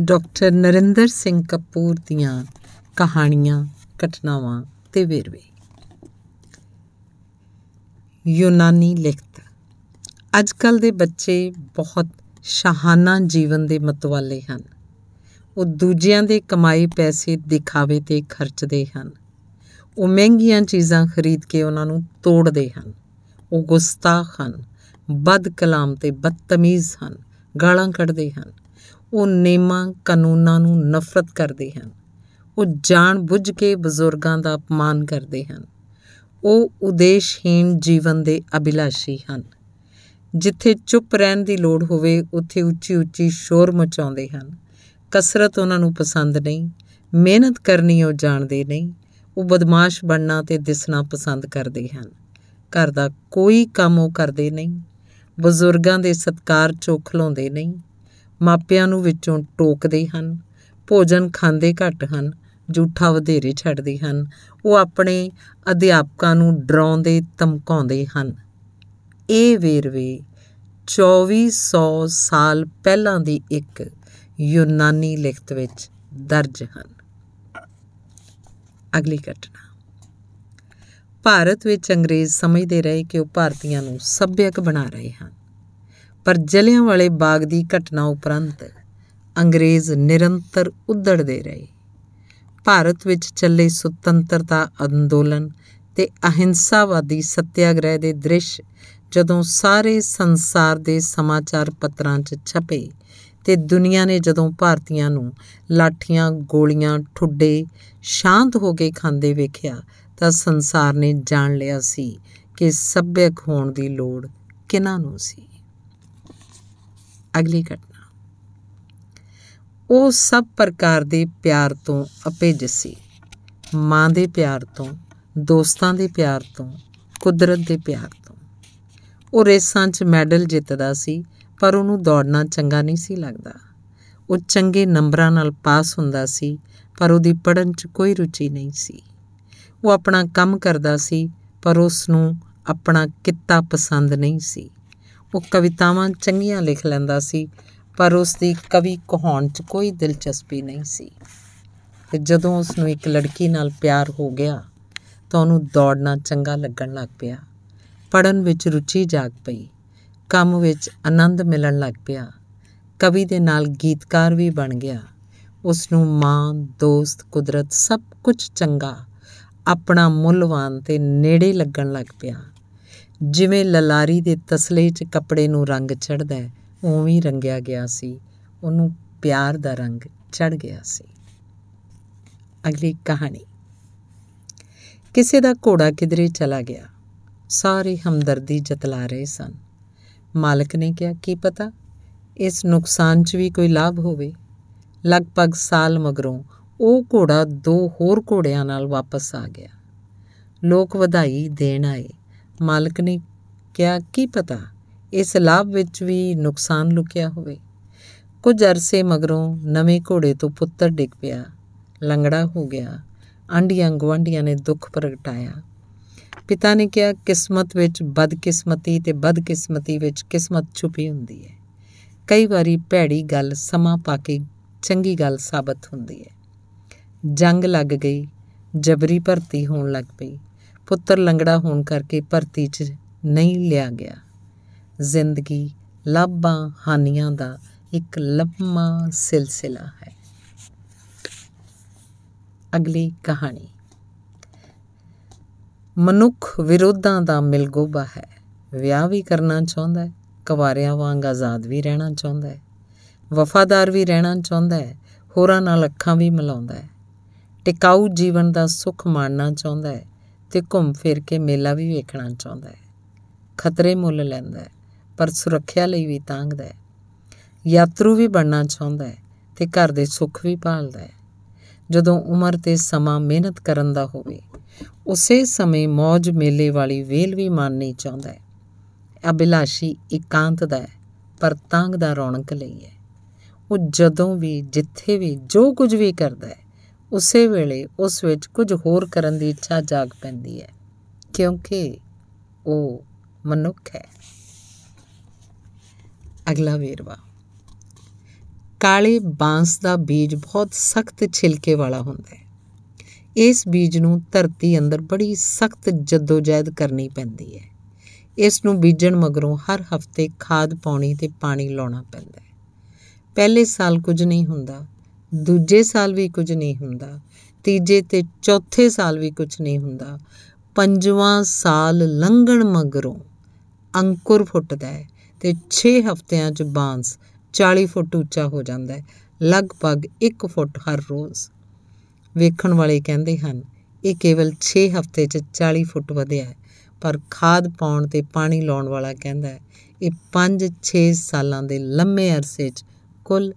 Doctor Narendra Singh Kapoor ਦੀਆਂ ਕਹਾਣੀਆਂ, ਘਟਨਾਵਾਂ ਤੇ ਵੇਰਵੇ। ਯੂਨਾਨੀ ਲਿਖਤ। ਅੱਜਕੱਲ ਦੇ ਬੱਚੇ ਬਹੁਤ ਸ਼ਾਹਾਨਾ ਜੀਵਨ ਦੇ ਮਤਵਾਲੇ ਹਨ। ਉਹ ਦੂਜਿਆਂ ਦੇ ਕਮਾਈ ਪੈਸੇ ਦਿਖਾਵੇ ਤੇ ਖਰਚਦੇ ਹਨ। ਉਹ ਮਹਿੰਗੀਆਂ ਚੀਜ਼ਾਂ ਖਰੀਦ ਕੇ ਉਹਨਾਂ ਨੂੰ ਤੋੜਦੇ ਹਨ। ਉਹ ਗੁਸਤਾਖ ਹਨ ਬਦ ਕਲਾਮ ਤੇ ਬਦਤਮੀਜ਼ ਹਨ, ਗਾਲਾਂ ਕੱਢਦੇ ਹਨ। ਉਹ ਨੇਮਾਂ ਕਾਨੂੰਨਾਂ ਨੂੰ ਨਫ਼ਰਤ ਕਰਦੇ ਹਨ। ਉਹ ਜਾਣ ਬੁੱਝ ਕੇ ਬਜ਼ੁਰਗਾਂ ਦਾ ਅਪਮਾਨ ਕਰਦੇ ਹਨ। ਉਹ ਉਦੇਸ਼ਹੀਣ ਜੀਵਨ ਦੇ ਅਭਿਲਾਸ਼ੀ ਹਨ। ਜਿੱਥੇ ਚੁੱਪ ਰਹਿਣ ਦੀ ਲੋੜ ਹੋਵੇ, ਉੱਥੇ ਉੱਚੀ ਉੱਚੀ ਸ਼ੋਰ ਮਚਾਉਂਦੇ ਹਨ। ਕਸਰਤ ਉਹਨਾਂ ਨੂੰ ਪਸੰਦ ਨਹੀਂ। ਮਿਹਨਤ ਕਰਨੀ ਉਹ ਜਾਣਦੇ ਨਹੀਂ। ਉਹ ਬਦਮਾਸ਼ ਬਣਨਾ ਤੇ ਦਿਸਣਾ ਪਸੰਦ ਕਰਦੇ ਹਨ। ਘਰ ਦਾ ਕੋਈ ਕੰਮ ਉਹ ਕਰਦੇ ਨਹੀਂ। ਬਜ਼ੁਰਗਾਂ ਦੇ ਸਤਕਾਰ ਚੋਂ ਖਲੋਂਦੇ ਨਹੀਂ। ਮਾਪਿਆਂ ਨੂੰ ਵਿੱਚੋਂ ਟੋਕਦੇ ਹਨ, ਭੋਜਨ ਖਾਂਦੇ ਘੱਟ ਹਨ ਝੂਠਾ ਵਧੇਰੇ ਛੱਡਦੇ ਹਨ, ਉਹ ਆਪਣੇ ਅਧਿਆਪਕਾਂ ਨੂੰ ਡਰਾਉਂਦੇ, ਧਮਕਾਉਂਦੇ ਹਨ। ਇਹ ਵੇਰਵੇ 2400 ਸਾਲ ਪਹਿਲਾਂ ਦੀ ਇੱਕ ਯੂਨਾਨੀ ਲਿਖਤ ਵਿੱਚ ਦਰਜ ਹਨ। ਅਗਲੀ ਘਟਨਾ। ਭਾਰਤ ਵਿੱਚ ਅੰਗਰੇਜ਼ ਸਮਝਦੇ ਰਹੇ ਕਿ ਉਹ ਭਾਰਤੀਆਂ ਨੂੰ ਸੱਭਿਅਕ ਬਣਾ ਰਹੇ ਹਨ। ਪਰ ਜਲਿਆਂ ਵਾਲੇ ਬਾਗ ਦੀ ਘਟਨਾ ਉਪਰੰਤ ਅੰਗਰੇਜ਼ ਨਿਰੰਤਰ ਉਧੜਦੇ ਰਹੇ। ਭਾਰਤ ਵਿੱਚ ਚੱਲੇ ਸੁਤੰਤਰਤਾ ਅੰਦੋਲਨ ਤੇ ਅਹਿੰਸਾਵਾਦੀ ਸੱਤਿਆਗ੍ਰਹਿ ਦੇ ਦ੍ਰਿਸ਼ ਜਦੋਂ ਸਾਰੇ ਸੰਸਾਰ ਦੇ ਸਮਾਚਾਰ ਪੱਤਰਾਂ 'ਚ ਛਪੇ ਤੇ ਦੁਨੀਆ ਨੇ ਜਦੋਂ ਭਾਰਤੀਆਂ ਨੂੰ ਲਾਠੀਆਂ, ਗੋਲੀਆਂ, ਠੁੱਡੇ ਸ਼ਾਂਤ ਹੋ ਕੇ ਖਾਂਦੇ ਵੇਖਿਆ ਤਾਂ ਸੰਸਾਰ ਨੇ ਜਾਣ ਲਿਆ ਸੀ ਕਿ ਸੱਭਿਅਕ ਹੋਣ ਦੀ ਲੋੜ ਕਿਨਾਂ ਨੂੰ ਸੀ। ਅਗਲੀ ਘਟਨਾ। ਉਹ ਸਭ ਪ੍ਰਕਾਰ ਦੇ ਪਿਆਰ ਤੋਂ ਅਪਿਜ ਸੀ। ਮਾਂ ਦੇ ਪਿਆਰ ਤੋਂ, ਦੋਸਤਾਂ ਦੇ ਪਿਆਰ ਤੋਂ, ਕੁਦਰਤ ਦੇ ਪਿਆਰ ਤੋਂ। ਉਹ ਰੇਸਾਂ 'ਚ ਮੈਡਲ ਜਿੱਤਦਾ ਸੀ, ਪਰ ਉਹਨੂੰ ਦੌੜਨਾ ਚੰਗਾ ਨਹੀਂ ਸੀ ਲੱਗਦਾ। ਉਹ ਚੰਗੇ ਨੰਬਰਾਂ ਨਾਲ ਪਾਸ ਹੁੰਦਾ ਸੀ, ਪਰ ਉਹਦੀ ਪੜ੍ਹਨ 'ਚ ਕੋਈ ਰੁਚੀ ਨਹੀਂ ਸੀ। ਉਹ ਆਪਣਾ ਕੰਮ ਕਰਦਾ ਸੀ, ਪਰ ਉਸ ਨੂੰ ਆਪਣਾ ਕਿੱਤਾ ਪਸੰਦ ਨਹੀਂ ਸੀ। ਉਹ ਕਵਿਤਾਵਾਂ ਚੰਗੀਆਂ ਲਿਖ ਲੈਂਦਾ ਸੀ, ਪਰ ਉਸ ਦੀ ਕਵੀ ਕਹਾਉਣ 'ਚ ਕੋਈ ਦਿਲਚਸਪੀ ਨਹੀਂ ਸੀ। ਤੇ ਜਦੋਂ ਉਸ ਨੂੰ ਇੱਕ ਲੜਕੀ ਨਾਲ ਪਿਆਰ ਹੋ ਗਿਆ, ਤਾਂ ਉਹਨੂੰ ਦੌੜਨਾ ਚੰਗਾ ਲੱਗਣ ਲੱਗ ਪਿਆ। ਪੜਨ ਵਿੱਚ ਰੁਚੀ ਜਾਗ ਪਈ, ਕੰਮ ਵਿੱਚ ਆਨੰਦ ਮਿਲਣ ਲੱਗ ਪਿਆ। ਕਵੀ ਦੇ ਨਾਲ ਗੀਤਕਾਰ ਵੀ ਬਣ ਗਿਆ। ਉਸ ਨੂੰ ਮਾਂ, ਦੋਸਤ, ਕੁਦਰਤ ਸਭ ਕੁਝ ਚੰਗਾ, ਆਪਣਾ ਮੁੱਲਵਾਨ ਤੇ ਨੇੜੇ ਲੱਗਣ ਲੱਗ ਪਿਆ। ਜਿਵੇਂ ਲਲਾਰੀ ਦੇ ਤਸਲੇ 'ਚ ਕੱਪੜੇ ਨੂੰ ਰੰਗ ਚੜਦਾ ਹੈ, ਉਵੇਂ ਰੰਗਿਆ ਗਿਆ ਸੀ। ਉਹਨੂੰ ਪਿਆਰ ਦਾ ਰੰਗ ਚੜ ਗਿਆ ਸੀ। ਅਗਲੀ ਕਹਾਣੀ। ਕਿਸੇ ਦਾ ਘੋੜਾ ਕਿਧਰੇ ਚਲਾ ਗਿਆ। ਸਾਰੇ ਹਮਦਰਦੀ ਜਤਲਾ ਰਹੇ ਸਨ। ਮਾਲਕ ਨੇ ਕਿਹਾ, ਕੀ ਪਤਾ? ਇਸ ਨੁਕਸਾਨ 'ਚ ਵੀ ਕੋਈ ਲਾਭ ਹੋਵੇ। ਲਗਭਗ ਸਾਲ ਮਗਰੋਂ ਉਹ ਘੋੜਾ ਦੋ ਹੋਰ ਘੋੜਿਆਂ ਨਾਲ ਵਾਪਸ ਆ ਗਿਆ। ਲੋਕ ਵਧਾਈ ਦੇਣ ਆਏ। ਮਾਲਕ ਨੇ ਕਿਹਾ, ਕੀ ਪਤਾ, ਇਸ ਲਾਭ ਵਿੱਚ ਵੀ ਨੁਕਸਾਨ ਲੁਕਿਆ ਹੋਵੇ। ਕੁਝ ਅਰਸੇ ਮਗਰੋਂ ਨਵੇਂ ਘੋੜੇ ਤੋਂ ਪੁੱਤਰ ਡਿੱਗ ਪਿਆ। ਲੰਗੜਾ ਹੋ ਗਿਆ। ਆਂਡੀਆਂ ਗਵਾਂਡੀਆਂ ਨੇ ਦੁੱਖ ਪ੍ਰਗਟਾਇਆ। ਪਿਤਾ ਨੇ ਕਿਹਾ, ਕਿਸਮਤ ਵਿੱਚ ਬਦਕਿਸਮਤੀ ਤੇ ਬਦਕਿਸਮਤੀ ਵਿੱਚ ਕਿਸਮਤ ਛੁਪੀ ਹੁੰਦੀ ਹੈ। ਕਈ ਵਾਰੀ ਭੈੜੀ ਗੱਲ ਸਮਾਂ ਪਾ ਕੇ ਚੰਗੀ ਗੱਲ ਸਾਬਤ ਹੁੰਦੀ ਹੈ। ਜੰਗ ਲੱਗ ਗਈ, ਜਬਰੀ ਭਰਤੀ ਹੋਣ ਲੱਗ ਪਈ। ਪੁੱਤਰ ਲੰਗੜਾ ਹੋਣ ਕਰਕੇ ਭਰਤੀ 'ਚ ਨਹੀਂ ਲਿਆ ਗਿਆ। ਜ਼ਿੰਦਗੀ, ਲਾਭਾਂ, ਹਾਨੀਆਂ ਦਾ ਇੱਕ ਲੰਮਾ ਸਿਲਸਿਲਾ ਹੈ। ਅਗਲੀ ਕਹਾਣੀ। ਮਨੁੱਖ ਵਿਰੋਧਾਂ ਦਾ ਮਿਲਗੋਬਾ ਹੈ। ਵਿਆਹ ਵੀ ਕਰਨਾ ਚਾਹੁੰਦਾ ਹੈ, ਕੁਵਾਰਿਆਂ ਵਾਂਗ ਆਜ਼ਾਦ ਵੀ ਰਹਿਣਾ ਚਾਹੁੰਦਾ ਹੈ, ਵਫਾਦਾਰ ਵੀ ਰਹਿਣਾ ਚਾਹੁੰਦਾ ਹੈ, ਹੋਰਾਂ ਨਾਲ ਅੱਖਾਂ ਵੀ ਮਿਲਾਉਂਦਾ ਹੈ, ਟਿਕਾਊ ਜੀਵਨ ਦਾ ਸੁੱਖ ਮਾਣਨਾ ਚਾਹੁੰਦਾ ਹੈ ਤੇ ਘੁੰਮ ਫਿਰ ਕੇ ਮੇਲਾ ਵੀ ਵੇਖਣਾ ਚਾਹੁੰਦਾ ਹੈ। ਖਤਰੇ ਮੁੱਲ ਲੈਂਦਾ ਹੈ, ਪਰ ਸੁਰੱਖਿਆ ਲਈ ਵੀ ਤਾਂਗਦਾ ਹੈ। ਯਾਤਰੂ ਵੀ ਬਣਨਾ ਚਾਹੁੰਦਾ ਹੈ ਤੇ ਘਰ ਦੇ ਸੁੱਖ ਵੀ ਭਾਲਦਾ ਹੈ। ਜਦੋਂ ਉਮਰ ਤੇ ਸਮਾਂ ਮਿਹਨਤ ਕਰਨ ਦਾ ਹੋਵੇ, ਉਸੇ ਸਮੇਂ ਮौज ਮੇਲੇ ਵਾਲੀ ਵੇਲ ਵੀ ਮਾਨਣੀ ਚਾਹੁੰਦਾ ਹੈ। ਅਭਿਲਾਸ਼ੀ ਇਕਾਂਤ ਦਾ ਹੈ, ਪਰ ਤਾਂਗ ਦਾ ਰੌਣਕ ਲਈ ਹੈ। ਉਹ ਜਦੋਂ ਵੀ, ਜਿੱਥੇ ਵੀ, ਜੋ ਕੁਝ ਵੀ ਕਰਦਾ ਹੈ ਉਸੇ ਵੇਲੇ ਉਸ ਵਿੱਚ ਕੁਝ ਹੋਰ ਕਰਨ ਦੀ ਇੱਛਾ ਜਾਗ ਪੈਂਦੀ ਹੈ, ਕਿਉਂਕਿ ਉਹ ਮਨੁੱਖ ਹੈ। ਅਗਲਾ ਵੇਰਵਾ। ਕਾਲੇ ਬਾਂਸ ਦਾ ਬੀਜ ਬਹੁਤ ਸਖਤ ਛਿਲਕੇ ਵਾਲਾ ਹੁੰਦਾ ਹੈ। ਇਸ ਬੀਜ ਨੂੰ ਧਰਤੀ ਅੰਦਰ ਬੜੀ ਸਖਤ ਜਦੋਜਹਿਦ ਕਰਨੀ ਪੈਂਦੀ ਹੈ। ਇਸ ਨੂੰ ਬੀਜਣ ਮਗਰੋਂ ਹਰ ਹਫ਼ਤੇ ਖਾਦ ਪਾਉਣੀ ਤੇ ਪਾਣੀ ਲਾਉਣਾ ਪੈਂਦਾ ਹੈ। ਪਹਿਲੇ ਸਾਲ ਕੁਝ ਨਹੀਂ ਹੁੰਦਾ ਦੂਜੇ ਸਾਲ ਵੀ ਕੁਝ ਨਹੀਂ ਹੁੰਦਾ, ਤੀਜੇ ਤੇ ਚੌਥੇ ਸਾਲ ਵੀ ਕੁਝ ਨਹੀਂ ਹੁੰਦਾ। ਪੰਜਵਾਂ ਸਾਲ ਲੰਘਣ ਮਗਰੋਂ ਅੰਕੁਰ ਫੁੱਟਦਾ ਹੈ ਤੇ 6 ਹਫ਼ਤਿਆਂ 'ਚ ਬਾਂਸ 40 ਫੁੱਟ ਉੱਚਾ ਹੋ ਜਾਂਦਾ ਹੈ, ਲਗਭਗ 1 ਫੁੱਟ ਹਰ ਰੋਜ਼। ਵੇਖਣ ਵਾਲੇ ਕਹਿੰਦੇ ਹਨ, ਇਹ ਕੇਵਲ 6 ਹਫ਼ਤੇ 'ਚ 40 ਫੁੱਟ ਵਧਿਆ ਹੈ, ਪਰ ਖਾਦ ਪਾਉਣ ਤੇ ਪਾਣੀ ਲਾਉਣ ਵਾਲਾ ਕਹਿੰਦਾ ਹੈ, ਇਹ 5-6 ਸਾਲਾਂ ਦੇ ਲੰਮੇ ਅਰਸੇ 'ਚ ਕੁੱਲ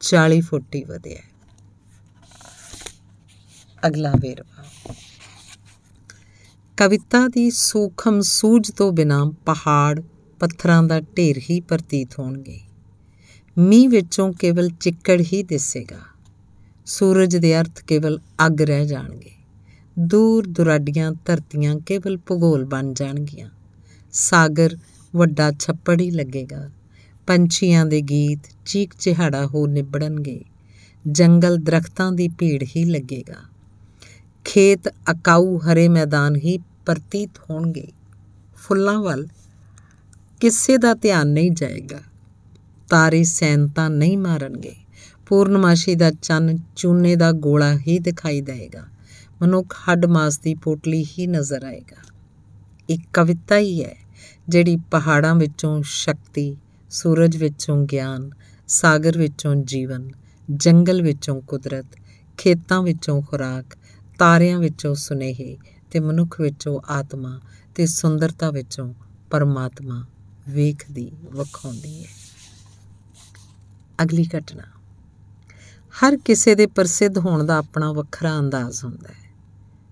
40 ਫੁੱਟ ਹੀ ਵਧਿਆ ਹੈ। ਅਗਲਾ ਵੇਰਵਾ। ਕਵਿਤਾ ਦੀ ਸੂਖਮ ਸੂਝ ਤੋਂ ਬਿਨਾ ਪਹਾੜ ਪੱਥਰਾਂ ਦਾ ਢੇਰ ਹੀ ਪ੍ਰਤੀਤ ਹੋਣਗੇ। ਮੀਂਹ ਵਿੱਚੋਂ ਕੇਵਲ ਚਿੱਕੜ ਹੀ ਦਿਸੇਗਾ। ਸੂਰਜ ਦੇ ਅਰਥ ਕੇਵਲ ਅੱਗ ਰਹਿ ਜਾਣਗੇ। ਦੂਰ ਦੁਰਾਡੀਆਂ ਧਰਤੀਆਂ ਕੇਵਲ ਭੂਗੋਲ ਬਣ ਜਾਣਗੀਆਂ। ਸਾਗਰ ਵੱਡਾ ਛੱਪੜ ਹੀ ਲੱਗੇਗਾ। ਪੰਛੀਆਂ ਦੇ ਗੀਤ ਚੀਕ ਚਿਹਾੜਾ ਹੋ ਨਿਬੜਨਗੇ, ਜੰਗਲ ਦਰਖਤਾਂ ਦੀ ਭੀੜ ਹੀ ਲੱਗੇਗਾ। ਖੇਤ ਅਕਾਊ ਹਰੇ ਮੈਦਾਨ ਹੀ ਪ੍ਰਤੀਤ ਹੋਣਗੇ। ਫੁੱਲਾਂ ਵੱਲ ਕਿਸੇ ਦਾ ਧਿਆਨ ਨਹੀਂ ਜਾਏਗਾ। ਤਾਰੇ ਸੈਨਤਾ ਨਹੀਂ ਮਾਰਨਗੇ। ਪੂਰਨਮਾਸ਼ੀ ਦਾ ਚੰਨ ਚੂਨੇ ਦਾ ਗੋਲਾ ਹੀ ਦਿਖਾਈ ਦੇਗਾ ਮਨੁੱਖ ਹੱਡ ਮਾਸ ਦੀ ਪੋਟਲੀ ਹੀ ਨਜ਼ਰ ਆਏਗਾ। ਇੱਕ ਕਵਿਤਾ ਹੀ ਹੈ, ਜਿਹੜੀ ਪਹਾੜਾਂ ਵਿੱਚੋਂ ਸ਼ਕਤੀ ਸੂਰਜ ਵਿੱਚੋਂ ਗਿਆਨ, ਸਾਗਰ ਵਿੱਚੋਂ ਜੀਵਨ, ਜੰਗਲ ਵਿੱਚੋਂ ਕੁਦਰਤ, ਖੇਤਾਂ ਵਿੱਚੋਂ ਖੁਰਾਕ, ਤਾਰਿਆਂ ਵਿੱਚੋਂ ਸੁਨੇਹੇ ਤੇ ਮਨੁੱਖ ਵਿੱਚੋਂ ਆਤਮਾ ਤੇ ਸੁੰਦਰਤਾ ਵਿੱਚੋਂ ਪਰਮਾਤਮਾ ਵੇਖਦੀ ਵਖਾਉਂਦੀ ਹੈ। ਅਗਲੀ ਘਟਨਾ। ਹਰ ਕਿਸੇ ਦੇ ਪ੍ਰਸਿੱਧ ਹੋਣ ਦਾ ਆਪਣਾ ਵੱਖਰਾ ਅੰਦਾਜ਼ ਹੁੰਦਾ ਹੈ।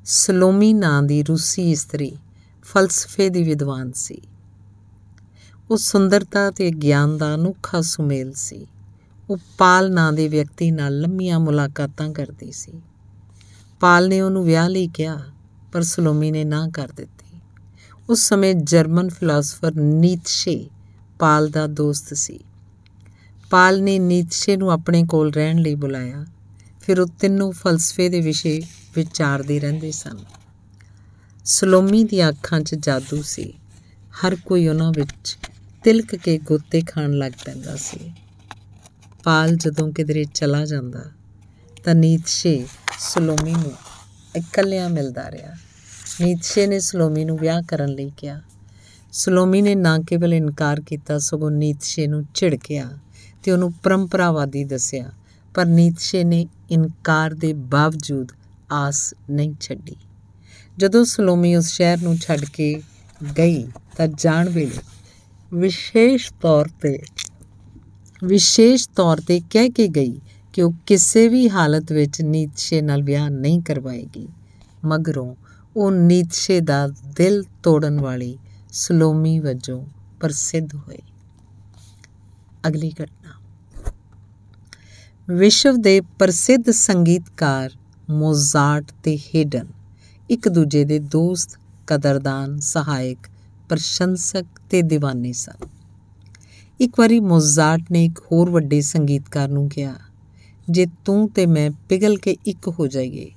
ਸਲੋਮੀ ਨਾਂ ਦੀ ਰੂਸੀ ਇਸਤਰੀ ਫਲਸਫੇ ਦੀ ਵਿਦਵਾਨ ਸੀ। ਉਹ ਸੁੰਦਰਤਾ ਤੇ ਗਿਆਨ ਦਾ ਅਨੋਖਾ ਸੁਮੇਲ ਸੀ। ਉਹ ਪਾਲ ਨਾਂ ਦੇ ਵਿਅਕਤੀ ਨਾਲ ਲੰਮੀਆਂ ਮੁਲਾਕਾਤਾਂ ਕਰਦੀ ਸੀ। ਪਾਲ ਨੇ ਉਹਨੂੰ ਵਿਆਹ ਲਈ ਕਿਹਾ, ਪਰ ਸਲੋਮੀ ਨੇ ਨਾ ਕਰ ਦਿੱਤੀ। ਉਸ ਸਮੇਂ ਜਰਮਨ ਫਿਲਾਸਫਰ ਨੀਤਸ਼ੇ ਪਾਲ ਦਾ ਦੋਸਤ ਸੀ। ਪਾਲ ਨੇ ਨੀਤਸ਼ੇ ਨੂੰ ਆਪਣੇ ਕੋਲ ਰਹਿਣ ਲਈ ਬੁਲਾਇਆ। ਫਿਰ ਉਹ ਤਿੰਨੋਂ ਫਲਸਫੇ ਦੇ ਵਿਸ਼ੇ ਵਿਚਾਰਦੇ ਰਹਿੰਦੇ ਸਨ। ਸਲੋਮੀ ਦੀਆਂ ਅੱਖਾਂ 'ਚ ਜਾਦੂ ਸੀ। ਹਰ ਕੋਈ ਉਹਨਾਂ ਵਿੱਚ ਤਿਲਕ ਕੇ ਗੋਤੇ ਖਾਣ ਲੱਗ ਪੈਂਦਾ ਸੀ। ਪਾਲ ਜਦੋਂ ਕਿਧਰੇ ਚਲਾ ਜਾਂਦਾ, ਤਾਂ ਨੀਤਸ਼ੇ ਸਲੋਮੀ ਨੂੰ ਇਕੱਲਿਆਂ ਮਿਲਦਾ ਰਿਹਾ। ਨੀਤਸ਼ੇ ਨੇ ਸਲੋਮੀ ਨੂੰ ਵਿਆਹ ਕਰਨ ਲਈ ਕਿਹਾ। ਸਲੋਮੀ ਨੇ ਨਾ ਕੇਵਲ ਇਨਕਾਰ ਕੀਤਾ, ਸਗੋਂ ਨੀਤਸ਼ੇ ਨੂੰ ਝਿੜਕਿਆ ਤੇ ਉਹਨੂੰ ਪਰੰਪਰਾਵਾਦੀ ਦੱਸਿਆ, ਪਰ ਨੀਤਸ਼ੇ ਨੇ ਇਨਕਾਰ ਦੇ ਬਾਵਜੂਦ ਆਸ ਨਹੀਂ ਛੱਡੀ। ਜਦੋਂ ਸਲੋਮੀ ਉਸ ਸ਼ਹਿਰ ਨੂੰ ਛੱਡ ਕੇ ਗਈ, ਤਾਂ ਜਾਣ ਵੇਲੇ ਵਿਸ਼ੇਸ਼ ਤੌਰ ਤੇ, ਵਿਸ਼ੇਸ਼ ਤੌਰ ਤੇ ਕਹਿ ਕੇ ਗਈ ਕਿ ਉਹ ਕਿਸੇ ਵੀ ਹਾਲਤ ਵਿੱਚ ਨੀਤਸ਼ੇ ਨਾਲ ਵਿਆਹ ਨਹੀਂ ਕਰਵਾਏਗੀ। ਮਗਰੋਂ ਉਹ ਨੀਤਸ਼ੇ ਦਾ ਦਿਲ ਤੋੜਨ ਵਾਲੀ ਸਲੋਮੀ ਵਜੋਂ ਪ੍ਰਸਿੱਧ ਹੋਈ। ਅਗਲੀ ਘਟਨਾ। ਵਿਸ਼ਵ ਦੇ ਪ੍ਰਸਿੱਧ ਸੰਗੀਤਕਾਰ ਮੋਜ਼ਾਰਟ ਤੇ ਹੇਡਨ, ਇੱਕ ਦੂਜੇ ਦੇ ਦੋਸਤ, ਕਦਰਦਾਨ, ਸਹਾਇਕ ਪ੍ਰਸ਼ੰਸਕ ਤੇ دیਵਾਨੇ ਸਨ। ਇੱਕ ਵਾਰੀ ਮੋਜ਼ਾਰਟ ਨੇ ਇੱਕ ਹੋਰ ਵੱਡੇ ਸੰਗੀਤਕਾਰ ਨੂੰ ਕਿਹਾ, ਜੇ ਤੂੰ ਤੇ ਮੈਂ ਪਿਗਲ ਕੇ ਇੱਕ ਹੋ ਜਾਈਏ,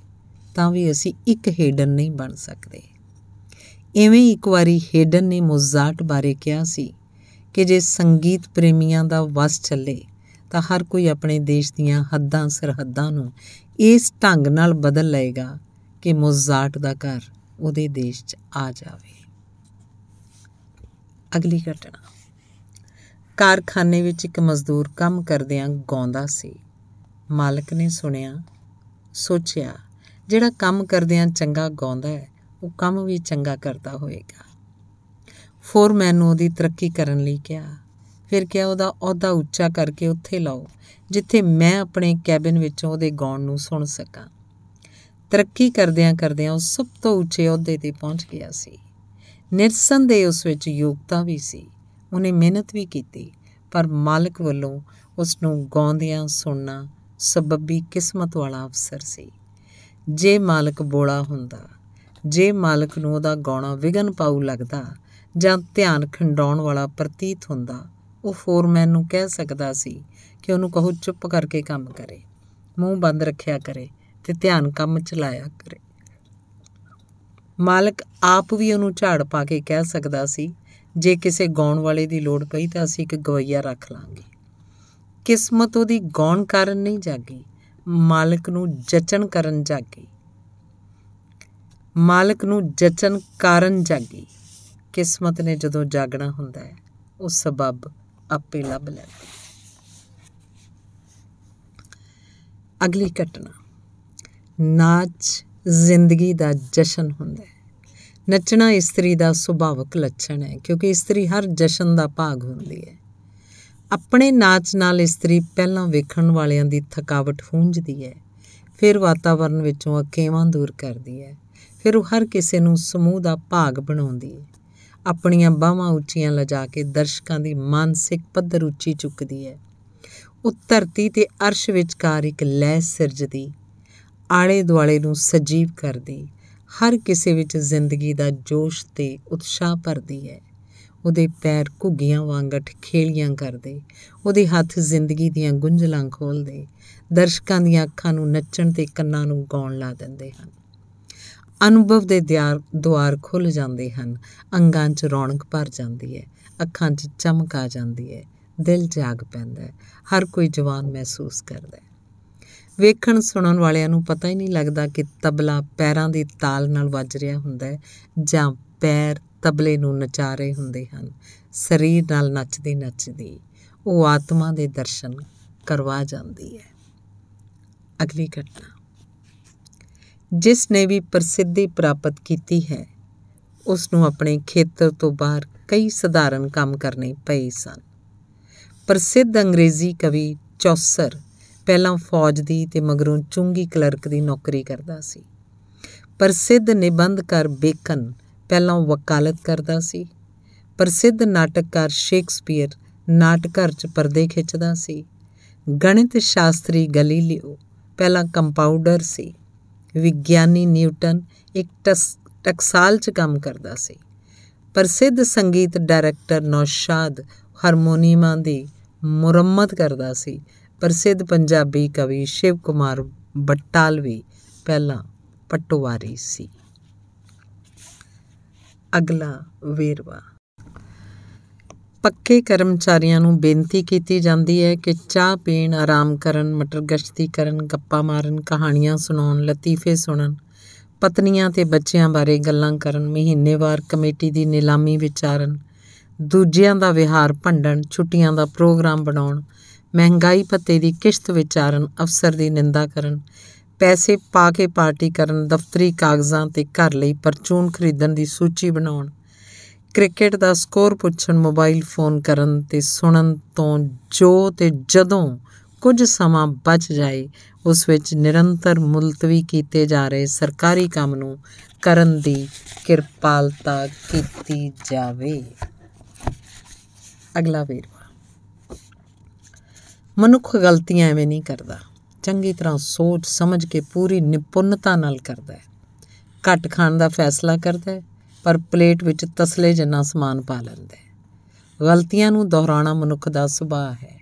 ਤਾਂ ਵੀ ਅਸੀਂ ਇੱਕ ਹੇਡਨ ਨਹੀਂ ਬਣ ਸਕਦੇ। ਐਵੇਂ ਇੱਕ ਵਾਰੀ ਹੇਡਨ ਨੇ ਮੋਜ਼ਾਰਟ ਬਾਰੇ ਕਿਹਾ ਸੀ ਕਿ ਜੇ ਸੰਗੀਤ ਪ੍ਰੇਮੀਆਂ ਦਾ ਵਸ ਚੱਲੇ, ਤਾਂ ਹਰ ਕੋਈ ਆਪਣੇ ਦੇਸ਼ ਦੀਆਂ ਹੱਦਾਂ, ਸਰਹੱਦਾਂ ਨੂੰ ਇਸ ਢੰਗ ਨਾਲ ਬਦਲ ਲਏਗਾ ਕਿ ਮੋਜ਼ਾਰਟ ਦਾ ਘਰ ਉਹਦੇ ਦੇਸ਼ 'ਚ ਆ ਜਾਵੇ। ਅਗਲੀ ਘਟਨਾ। ਕਾਰਖਾਨੇ ਵਿੱਚ ਇੱਕ ਮਜ਼ਦੂਰ ਕੰਮ ਕਰਦਿਆਂ ਗਾਉਂਦਾ ਸੀ। ਮਾਲਕ ਨੇ ਸੁਣਿਆ, ਸੋਚਿਆ, ਜਿਹੜਾ ਕੰਮ ਕਰਦਿਆਂ ਚੰਗਾ ਗਾਉਂਦਾ ਹੈ, ਉਹ ਕੰਮ ਵੀ ਚੰਗਾ ਕਰਦਾ ਹੋਵੇਗਾ। ਫੋਰਮੈਨ ਨੂੰ ਉਹਦੀ ਤਰੱਕੀ ਕਰਨ ਲਈ ਕਿਹਾ। ਫਿਰ ਕਿਹਾ, ਉਹਦਾ ਅਹੁਦਾ ਉੱਚਾ ਕਰਕੇ ਉੱਥੇ ਲਾਓ, ਜਿੱਥੇ ਮੈਂ ਆਪਣੇ ਕੈਬਿਨ ਵਿੱਚੋਂ ਉਹਦੇ ਗਾਉਣ ਨੂੰ ਸੁਣ ਸਕਾਂ। ਤਰੱਕੀ ਕਰਦਿਆਂ ਕਰਦਿਆਂ ਉਹ ਸਭ ਤੋਂ ਉੱਚੇ ਅਹੁਦੇ ਤੇ ਪਹੁੰਚ ਗਿਆ ਸੀ। ਨਿਰਸੰਦੇਹ ਉਸ ਵਿੱਚ ਯੋਗਤਾ ਵੀ ਸੀ। ਉਹਨੇ ਮਿਹਨਤ ਵੀ ਕੀਤੀ, ਪਰ ਮਾਲਕ ਵੱਲੋਂ ਉਸ ਨੂੰ ਗਾਉਂਦਿਆਂ ਸੁਣਨਾ ਸਬੱਬੀ ਕਿਸਮਤ ਵਾਲਾ ਅਫਸਰ ਸੀ। ਜੇ ਮਾਲਕ ਬੋਲਾ ਹੁੰਦਾ, ਜੇ ਮਾਲਕ ਨੂੰ ਉਹਦਾ ਗਾਉਣਾ ਵਿਗਨ ਪਾਉ ਲੱਗਦਾ ਜਾਂ ਧਿਆਨ ਖੰਡਾਉਣ ਵਾਲਾ ਪ੍ਰਤੀਤ ਹੁੰਦਾ, ਉਹ ਫੋਰਮੈਨ ਨੂੰ ਕਹਿ ਸਕਦਾ ਸੀ ਕਿ ਉਹਨੂੰ ਕਹੋ ਚੁੱਪ ਕਰਕੇ ਕੰਮ ਕਰੇ, ਮੂੰਹ ਬੰਦ ਰੱਖਿਆ ਕਰੇ ਤੇ ਧਿਆਨ ਕੰਮ ਚਲਾਇਆ ਕਰੇ। ਮਾਲਕ ਆਪ ਵੀ ਉਹਨੂੰ ਝਾੜ ਪਾ ਕੇ ਕਹਿ ਸਕਦਾ ਸੀ, ਜੇ ਕਿਸੇ ਗਾਉਣ ਵਾਲੇ ਦੀ ਲੋੜ ਪਈ ਤਾਂ ਅਸੀਂ ਇੱਕ ਗਵਈਆ ਰੱਖ ਲਾਂਗੇ। ਕਿਸਮਤ ਉਹਦੀ ਗਾਉਣ ਕਾਰਨ ਨਹੀਂ ਜਾਗੀ, ਮਾਲਕ ਨੂੰ ਜਚਨ ਕਰਨ ਜਾਗੀ। ਮਾਲਕ ਨੂੰ ਜਚਨ ਕਾਰਨ ਜਾਗੀ। ਕਿਸਮਤ ਨੇ ਜਦੋਂ ਜਾਗਣਾ ਹੁੰਦਾ ਹੈ, ਉਹ ਸਬਬ ਆਪੇ ਲੱਭ ਲੈਂਦੀ ਅਗਲੀ ਘਟਨਾ। ਨਾਚ ਜ਼ਿੰਦਗੀ ਦਾ ਜਸ਼ਨ ਹੁੰਦਾ ਹੈ। ਨੱਚਣਾ ਇਸਤਰੀ ਦਾ ਸੁਭਾਵਕ ਲੱਛਣ ਹੈ, ਕਿਉਂਕਿ ਇਸਤਰੀ ਹਰ ਜਸ਼ਨ ਦਾ ਭਾਗ ਹੁੰਦੀ ਹੈ। ਆਪਣੇ ਨਾਚ ਨਾਲ ਇਸਤਰੀ ਪਹਿਲਾਂ ਵੇਖਣ ਵਾਲਿਆਂ ਦੀ ਥਕਾਵਟ ਹੁੰਝਦੀ ਹੈ, ਫਿਰ ਵਾਤਾਵਰਣ ਵਿੱਚੋਂ ਅਕੇਵਾਂ ਦੂਰ ਕਰਦੀ ਹੈ, ਫਿਰ ਉਹ ਹਰ ਕਿਸੇ ਨੂੰ ਸਮੂਹ ਦਾ ਭਾਗ ਬਣਾਉਂਦੀ ਹੈ। ਆਪਣੀਆਂ ਬਾਹਾਂ ਉੱਚੀਆਂ ਲਜਾ ਕੇ ਦਰਸ਼ਕਾਂ ਦੀ ਮਾਨਸਿਕ ਪੱਧਰ ਉੱਚੀ ਚੁੱਕਦੀ ਹੈ। ਉਹ ਧਰਤੀ ਤੇ ਅਰਸ਼ ਵਿਚਕਾਰ ਇੱਕ ਲੈ ਸਿਰਜਦੀ ਆਲੇ ਦੁਆਲੇ ਨੂੰ ਸਜੀਵ ਕਰਦੀ, ਹਰ ਕਿਸੇ ਵਿੱਚ ਜ਼ਿੰਦਗੀ ਦਾ ਜੋਸ਼ ਤੇ ਉਤਸ਼ਾਹ ਭਰਦੀ ਹੈ। ਉਹਦੇ ਪੈਰ ਘੁੱਗੀਆਂ ਵਾਂਗਟ ਖੇਲੀਆਂ ਕਰਦੇ, ਉਹਦੇ ਹੱਥ ਜ਼ਿੰਦਗੀ ਦੀਆਂ ਗੁੰਝਲਾਂ ਖੋਲਦੇ, ਦਰਸ਼ਕਾਂ ਦੀਆਂ ਅੱਖਾਂ ਨੂੰ ਨੱਚਣ ਤੇ ਕੰਨਾਂ ਨੂੰ ਗਾਉਣ ਲਾ ਦਿੰਦੇ ਹਨ। ਅਨੁਭਵ ਦੇ ਦਿਆਰ, ਦੁਆਰ ਖੁੱਲ ਜਾਂਦੇ ਹਨ, ਅੰਗਾਂ 'ਚ ਰੌਣਕ ਭਰ ਜਾਂਦੀ ਹੈ, ਅੱਖਾਂ 'ਚ ਚਮਕ ਆ ਜਾਂਦੀ ਹੈ, ਦਿਲ ਜਾਗ ਪੈਂਦਾ ਹੈ, ਹਰ ਕੋਈ ਜਵਾਨ ਮਹਿਸੂਸ ਕਰਦਾ ਹੈ। ਵੇਖਣ ਸੁਣਨ ਵਾਲਿਆਂ ਨੂੰ ਪਤਾ ਹੀ ਨਹੀਂ ਲੱਗਦਾ ਕਿ ਤਬਲਾ ਪੈਰਾਂ ਦੀ ਤਾਲ ਨਾਲ ਵੱਜ ਰਿਹਾ ਹੁੰਦਾ ਹੈ ਜਾਂ ਪੈਰ ਤਬਲੇ ਨੂੰ ਨਚਾ ਰਹੇ ਹੁੰਦੇ ਹਨ। ਸਰੀਰ ਨਾਲ ਨੱਚਦੀ ਨੱਚਦੀ ਉਹ ਆਤਮਾ ਦੇ ਦਰਸ਼ਨ ਕਰਵਾ ਜਾਂਦੀ ਹੈ। ਅਗਲੀ ਘਟਨਾ। ਜਿਸ ਨੇ ਵੀ ਪ੍ਰਸਿੱਧੀ ਪ੍ਰਾਪਤ ਕੀਤੀ ਹੈ, ਉਸ ਨੂੰ ਆਪਣੇ ਖੇਤਰ ਤੋਂ ਬਾਹਰ ਕਈ ਸਧਾਰਨ ਕੰਮ ਕਰਨੇ ਪਏ ਸਨ। ਪ੍ਰਸਿੱਧ ਅੰਗਰੇਜ਼ੀ ਕਵੀ ਚੌਸਰ ਪਹਿਲਾਂ ਫੌਜ ਦੀ ਤੇ ਮਗਰੋਂ ਚੁੰਗੀ ਕਲਰਕ ਦੀ ਨੌਕਰੀ ਕਰਦਾ ਸੀ। ਪ੍ਰਸਿੱਧ ਨਿਬੰਧਕਾਰ ਬੇਕਨ ਪਹਿਲਾਂ ਵਕਾਲਤ ਕਰਦਾ ਸੀ। ਪ੍ਰਸਿੱਧ ਨਾਟਕਕਾਰ ਸ਼ੇਕਸਪੀਅਰ ਨਾਟਕਰ 'ਚ ਪਰਦੇ ਖਿੱਚਦਾ ਸੀ। ਗਣਿਤ ਸ਼ਾਸਤਰੀ ਗਲੀਲੀਓ ਪਹਿਲਾਂ ਕੰਪਾਊਂਡਰ ਸੀ। ਵਿਗਿਆਨੀ ਨਿਊਟਨ ਇੱਕ ਟਕਸਾਲ 'ਚ ਕੰਮ ਕਰਦਾ ਸੀ। ਪ੍ਰਸਿੱਧ ਸੰਗੀਤ ਡਾਇਰੈਕਟਰ ਨੌਸ਼ਾਦ ਹਾਰਮੋਨੀਅਮਾਂ ਦੀ ਮੁਰੰਮਤ ਕਰਦਾ ਸੀ ਪ੍ਰਸਿੱਧ ਪੰਜਾਬੀ ਕਵੀ ਸ਼ਿਵ ਕੁਮਾਰ ਬੱਟਾਲਵੀ, ਪਹਿਲਾਂ ਪਟਵਾਰੀ ਸੀ। ਅਗਲਾ ਵੇਰਵਾ। ਪੱਕੇ ਕਰਮਚਾਰੀਆਂ ਨੂੰ ਬੇਨਤੀ ਕੀਤੀ ਜਾਂਦੀ ਹੈ ਕਿ ਚਾਹ ਪੀਣ, ਆਰਾਮ ਕਰਨ, ਮਟਰ ਗਸ਼ਤੀ ਕਰਨ, ਗੱਪਾਂ ਮਾਰਨ, ਕਹਾਣੀਆਂ ਸੁਣਾਉਣ, ਲਤੀਫੇ ਸੁਣਨ, ਪਤਨੀਆਂ ਤੇ ਬੱਚਿਆਂ ਬਾਰੇ ਗੱਲਾਂ ਕਰਨ, ਮਹੀਨੇਵਾਰ ਕਮੇਟੀ ਦੀ ਨਿਲਾਮੀ ਵਿਚਾਰਨ, ਦੂਜਿਆਂ ਦਾ ਵਿਹਾਰ ਭੰਡਣ, ਛੁੱਟੀਆਂ ਦਾ ਪ੍ਰੋਗਰਾਮ ਬਣਾਉਣ ਮਹਿੰਗਾਈ ਭੱਤੇ ਦੀ ਕਿਸ਼ਤ ਵਿਚਾਰਨ ਅਫਸਰ ਦੀ ਨਿੰਦਾ ਕਰਨ। ਪੈਸੇ ਪਾ ਕੇ ਪਾਰਟੀ ਕਰਨ, ਦਫ਼ਤਰੀ ਕਾਗਜ਼ਾਂ ਤੇ ਘਰ ਲਈ ਪਰਚੂਨ ਖਰੀਦਣ ਦੀ ਸੂਚੀ ਬਣਾਉਣ। ਕ੍ਰਿਕਟ ਦਾ ਸਕੋਰ ਪੁੱਛਣ, ਮੋਬਾਈਲ ਫੋਨ ਕਰਨ ਤੇ ਸੁਣਨ ਤੋਂ ਜੋ ਤੇ ਜਦੋਂ ਕੁਝ ਸਮਾਂ ਬਚ ਜਾਏ, ਉਸ ਵਿੱਚ ਨਿਰੰਤਰ ਮੁਲਤਵੀ ਕੀਤੇ ਜਾ ਰਹੇ ਸਰਕਾਰੀ ਕੰਮ ਨੂੰ ਕਰਨ ਦੀ ਕਿਰਪਾਲਤਾ ਕੀਤੀ ਜਾਵੇ। ਅਗਲਾ ਵੇਰਵਾ। ਮਨੁੱਖ ਗਲਤੀਆਂ ਐਵੇਂ ਨਹੀਂ ਕਰਦਾ। ਚੰਗੀ ਤਰ੍ਹਾਂ ਸੋਚ ਸਮਝ ਕੇ ਪੂਰੀ ਨਿਪੁੰਨਤਾ ਨਾਲ ਕਰਦਾ ਹੈ। ਘੱਟ ਖਾਣ ਦਾ ਫੈਸਲਾ ਕਰਦਾ ਹੈ, ਪਰ ਪਲੇਟ ਵਿੱਚ ਤਸਲੇ ਜਿੰਨਾ ਸਮਾਨ ਪਾ ਲੈਂਦਾ ਹੈ। ਗਲਤੀਆਂ ਨੂੰ ਦੁਹਰਾਉਣਾ ਮਨੁੱਖ ਦਾ ਸੁਭਾਅ ਹੈ।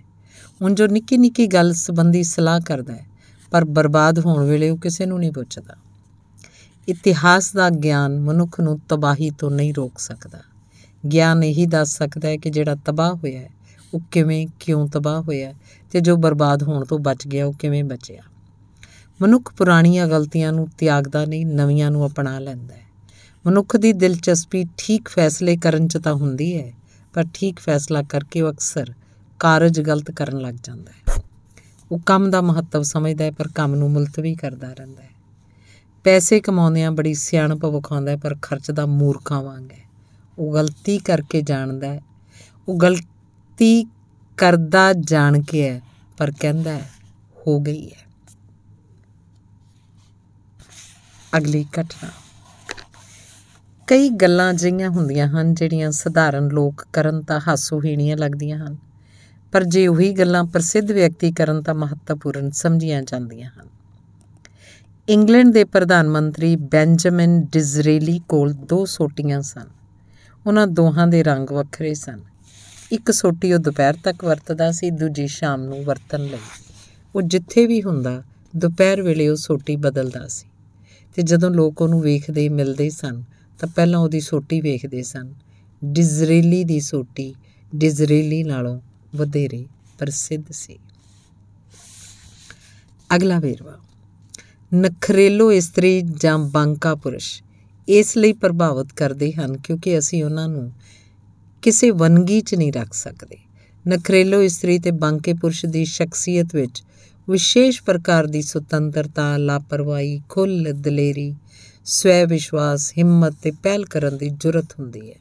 ਹੁਣ ਜੋ ਨਿੱਕੀ ਨਿੱਕੀ ਗੱਲ ਸੰਬੰਧੀ ਸਲਾਹ ਕਰਦਾ ਹੈ, ਪਰ ਬਰਬਾਦ ਹੋਣ ਵੇਲੇ ਉਹ ਕਿਸੇ ਨੂੰ ਨਹੀਂ ਪੁੱਛਦਾ। ਇਤਿਹਾਸ ਦਾ ਗਿਆਨ ਮਨੁੱਖ ਨੂੰ ਤਬਾਹੀ ਤੋਂ ਨਹੀਂ ਰੋਕ ਸਕਦਾ। ਗਿਆਨ ਇਹੀ ਦੱਸ ਸਕਦਾ ਹੈ ਕਿ ਜਿਹੜਾ ਤਬਾਹ ਹੋਇਆ ਹੈ ਉਹ ਕਿਵੇਂ, ਕਿਉਂ ਤਬਾਹ ਹੋਇਆ ਤੇ ਜੋ ਬਰਬਾਦ ਹੋਣ ਤੋਂ ਬਚ ਗਿਆ, ਉਹ ਕਿਵੇਂ ਬਚਿਆ? ਮਨੁੱਖ ਪੁਰਾਣੀਆਂ ਗਲਤੀਆਂ ਨੂੰ ਤਿਆਗਦਾ ਨਹੀਂ, ਨਵੀਆਂ ਨੂੰ ਅਪਣਾ ਲੈਂਦਾ ਹੈ। ਮਨੁੱਖ ਦੀ ਦਿਲਚਸਪੀ ਠੀਕ ਫੈਸਲੇ ਕਰਨ 'ਚ ਤਾਂ ਹੁੰਦੀ ਹੈ, ਪਰ ਠੀਕ ਫੈਸਲਾ ਕਰਕੇ ਉਹ ਅਕਸਰ ਕਾਰਜ ਗਲਤ ਕਰਨ ਲੱਗ ਜਾਂਦਾ ਹੈ। ਉਹ ਕੰਮ ਦਾ ਮਹੱਤਵ ਸਮਝਦਾ ਹੈ, ਪਰ ਕੰਮ ਨੂੰ ਮੁਲਤਵੀ ਕਰਦਾ ਰਹਿੰਦਾ ਹੈ। ਪੈਸੇ ਕਮਾਉਂਦਿਆਂ ਬੜੀ ਸਿਆਣਪ ਵਿਖਾਉਂਦਾ ਹੈ, ਪਰ ਖਰਚਦਾ ਮੂਰਖਾਂ ਵਾਂਗ ਹੈ। ਉਹ ਗਲਤੀ ਕਰਕੇ ਜਾਣਦਾ ਹੈ। ਉਹ ਗਲਤੀ ਕਰਦਾ ਜਾਣ ਕੇ ਹੈ, ਪਰ ਕਹਿੰਦਾ ਹੈ, ਹੋ ਗਈ ਹੈ। ਅਗਲੀ ਘਟਨਾ। ਕਈ ਗੱਲਾਂ ਜਿਹੀਆਂ ਹੁੰਦੀਆਂ ਹਨ, ਜਿਹੜੀਆਂ ਸਧਾਰਨ ਲੋਕ ਕਰਨ ਤਾਂ ਹਾਸੋਹੀਣੀਆਂ ਲੱਗਦੀਆਂ ਹਨ, ਪਰ ਜੇ ਉਹੀ ਗੱਲਾਂ ਪ੍ਰਸਿੱਧ ਵਿਅਕਤੀ ਕਰਨ ਤਾਂ ਮਹੱਤਵਪੂਰਨ ਸਮਝੀਆਂ ਜਾਂਦੀਆਂ ਹਨ। ਇੰਗਲੈਂਡ ਦੇ ਪ੍ਰਧਾਨ ਮੰਤਰੀ ਬੈਂਜਾਮਿਨ ਡਿਜ਼ਰੇਲੀ ਕੋਲ ਦੋ ਸੋਟੀਆਂ ਸਨ। ਉਹਨਾਂ ਦੋਹਾਂ ਦੇ ਰੰਗ ਵੱਖਰੇ ਸਨ। ਇੱਕ ਸੋਟੀ ਉਹ ਦੁਪਹਿਰ ਤੱਕ ਵਰਤਦਾ ਸੀ, ਦੂਜੀ ਸ਼ਾਮ ਨੂੰ ਵਰਤਣ ਲਈ। ਉਹ ਜਿੱਥੇ ਵੀ ਹੁੰਦਾ, ਦੁਪਹਿਰ ਵੇਲੇ ਉਹ ਸੋਟੀ ਬਦਲਦਾ ਸੀ। ਤੇ ਜਦੋਂ ਲੋਕ ਉਹਨੂੰ ਵੇਖਦੇ ਮਿਲਦੇ ਸਨ, ਤਾਂ ਪਹਿਲਾਂ ਉਹਦੀ ਸੋਟੀ ਵੇਖਦੇ ਸਨ। ਡਿਜ਼ਰੇਲੀ ਦੀ ਸੋਟੀ ਡਿਜ਼ਰੇਲੀ ਨਾਲੋਂ ਵਧੇਰੇ ਪ੍ਰਸਿੱਧ ਸੀ। ਅਗਲਾ ਵੇਰਵਾ। ਨਖਰੇਲੋ ਇਸਤਰੀ ਜਾਂ ਬਾਂਕਾ ਪੁਰਸ਼ ਇਸ ਲਈ ਪ੍ਰਭਾਵਿਤ ਕਰਦੇ ਹਨ ਕਿਉਂਕਿ ਅਸੀਂ ਉਹਨਾਂ ਨੂੰ ਕਿਸੇ ਵੰਗੀ 'ਚ ਨਹੀਂ ਰੱਖ ਸਕਦੇ। ਨਖਰੇਲੋ ਇਸਤਰੀ ਤੇ ਬਾਂਕੇ ਪੁਰਸ਼ ਦੀ ਸ਼ਖਸੀਅਤ ਵਿੱਚ ਵਿਸ਼ੇਸ਼ ਪ੍ਰਕਾਰ ਦੀ ਸੁਤੰਤਰਤਾ, ਲਾਪਰਵਾਹੀ, ਖੁੱਲ ਦਲੇਰੀ ਸਵੈ ਵਿਸ਼ਵਾਸ ਹਿੰਮਤ ਤੇ ਪਹਿਲ ਕਰਨ ਦੀ ਜੁਰਤ ਹੁੰਦੀ ਹੈ।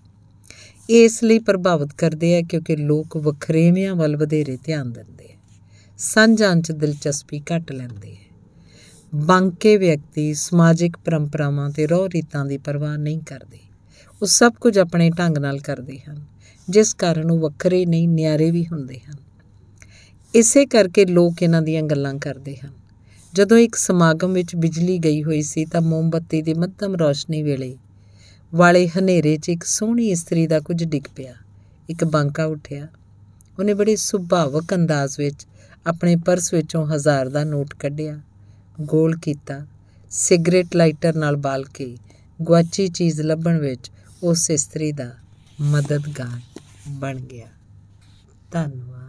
ਇਹ ਇਸ ਲਈ ਪ੍ਰਭਾਵਿਤ ਕਰਦੇ ਆ ਕਿਉਂਕਿ ਲੋਕ ਵਖਰੇਵਿਆਂ ਵੱਲ ਵਧੇਰੇ ਧਿਆਨ ਦਿੰਦੇ ਆ। ਸਾਂਝਾਂ 'ਚ ਦਿਲਚਸਪੀ ਘੱਟ ਲੈਂਦੇ ਆ। ਬਾਂਕੇ ਵਿਅਕਤੀ ਸਮਾਜਿਕ ਪਰੰਪਰਾਵਾਂ ਤੇ ਰੋਹ ਰੀਤਾਂ ਦੀ ਪਰਵਾਹ ਨਹੀਂ ਕਰਦੇ। ਉਹ ਸਭ ਕੁਝ ਆਪਣੇ ਢੰਗ ਨਾਲ ਕਰਦੇ ਹਨ। ਜਿਸ ਕਾਰਨ ਉਹ ਵੱਖਰੇ ਨਹੀਂ, ਨਿਆਰੇ ਵੀ ਹੁੰਦੇ ਹਨ। ਇਸੇ ਕਰਕੇ ਲੋਕ ਇਹਨਾਂ ਦੀਆਂ ਗੱਲਾਂ ਕਰਦੇ ਹਨ। ਜਦੋਂ ਇੱਕ ਸਮਾਗਮ ਵਿੱਚ ਬਿਜਲੀ ਗਈ ਹੋਈ ਸੀ ਤਾਂ ਮੋਮਬੱਤੀ ਦੀ ਮੱਧਮ ਰੋਸ਼ਨੀ ਵੇਲੇ ਵਾਲੇ ਹਨੇਰੇ 'ਚ ਇੱਕ ਸੋਹਣੀ ਇਸਤਰੀ ਦਾ ਕੁਝ ਡਿੱਗ ਪਿਆ। ਇੱਕ ਬਾਂਕਾ ਉੱਠਿਆ। ਉਹਨੇ ਬੜੇ ਸੁਭਾਵਕ ਅੰਦਾਜ਼ ਵਿੱਚ ਆਪਣੇ ਪਰਸ ਵਿੱਚੋਂ ਹਜ਼ਾਰ ਦਾ ਨੋਟ ਕੱਢਿਆ, ਗੋਲ ਕੀਤਾ, ਸਿਗਰਟ ਲਾਈਟਰ ਨਾਲ ਬਾਲ ਕੇ ਗਵਾਚੀ ਚੀਜ਼ ਲੱਭਣ ਵਿੱਚ ਉਸ ਇਸਤਰੀ ਦਾ ਮਦਦਗਾਰ ਬਣ ਗਿਆ। ਧੰਨਵਾਦ।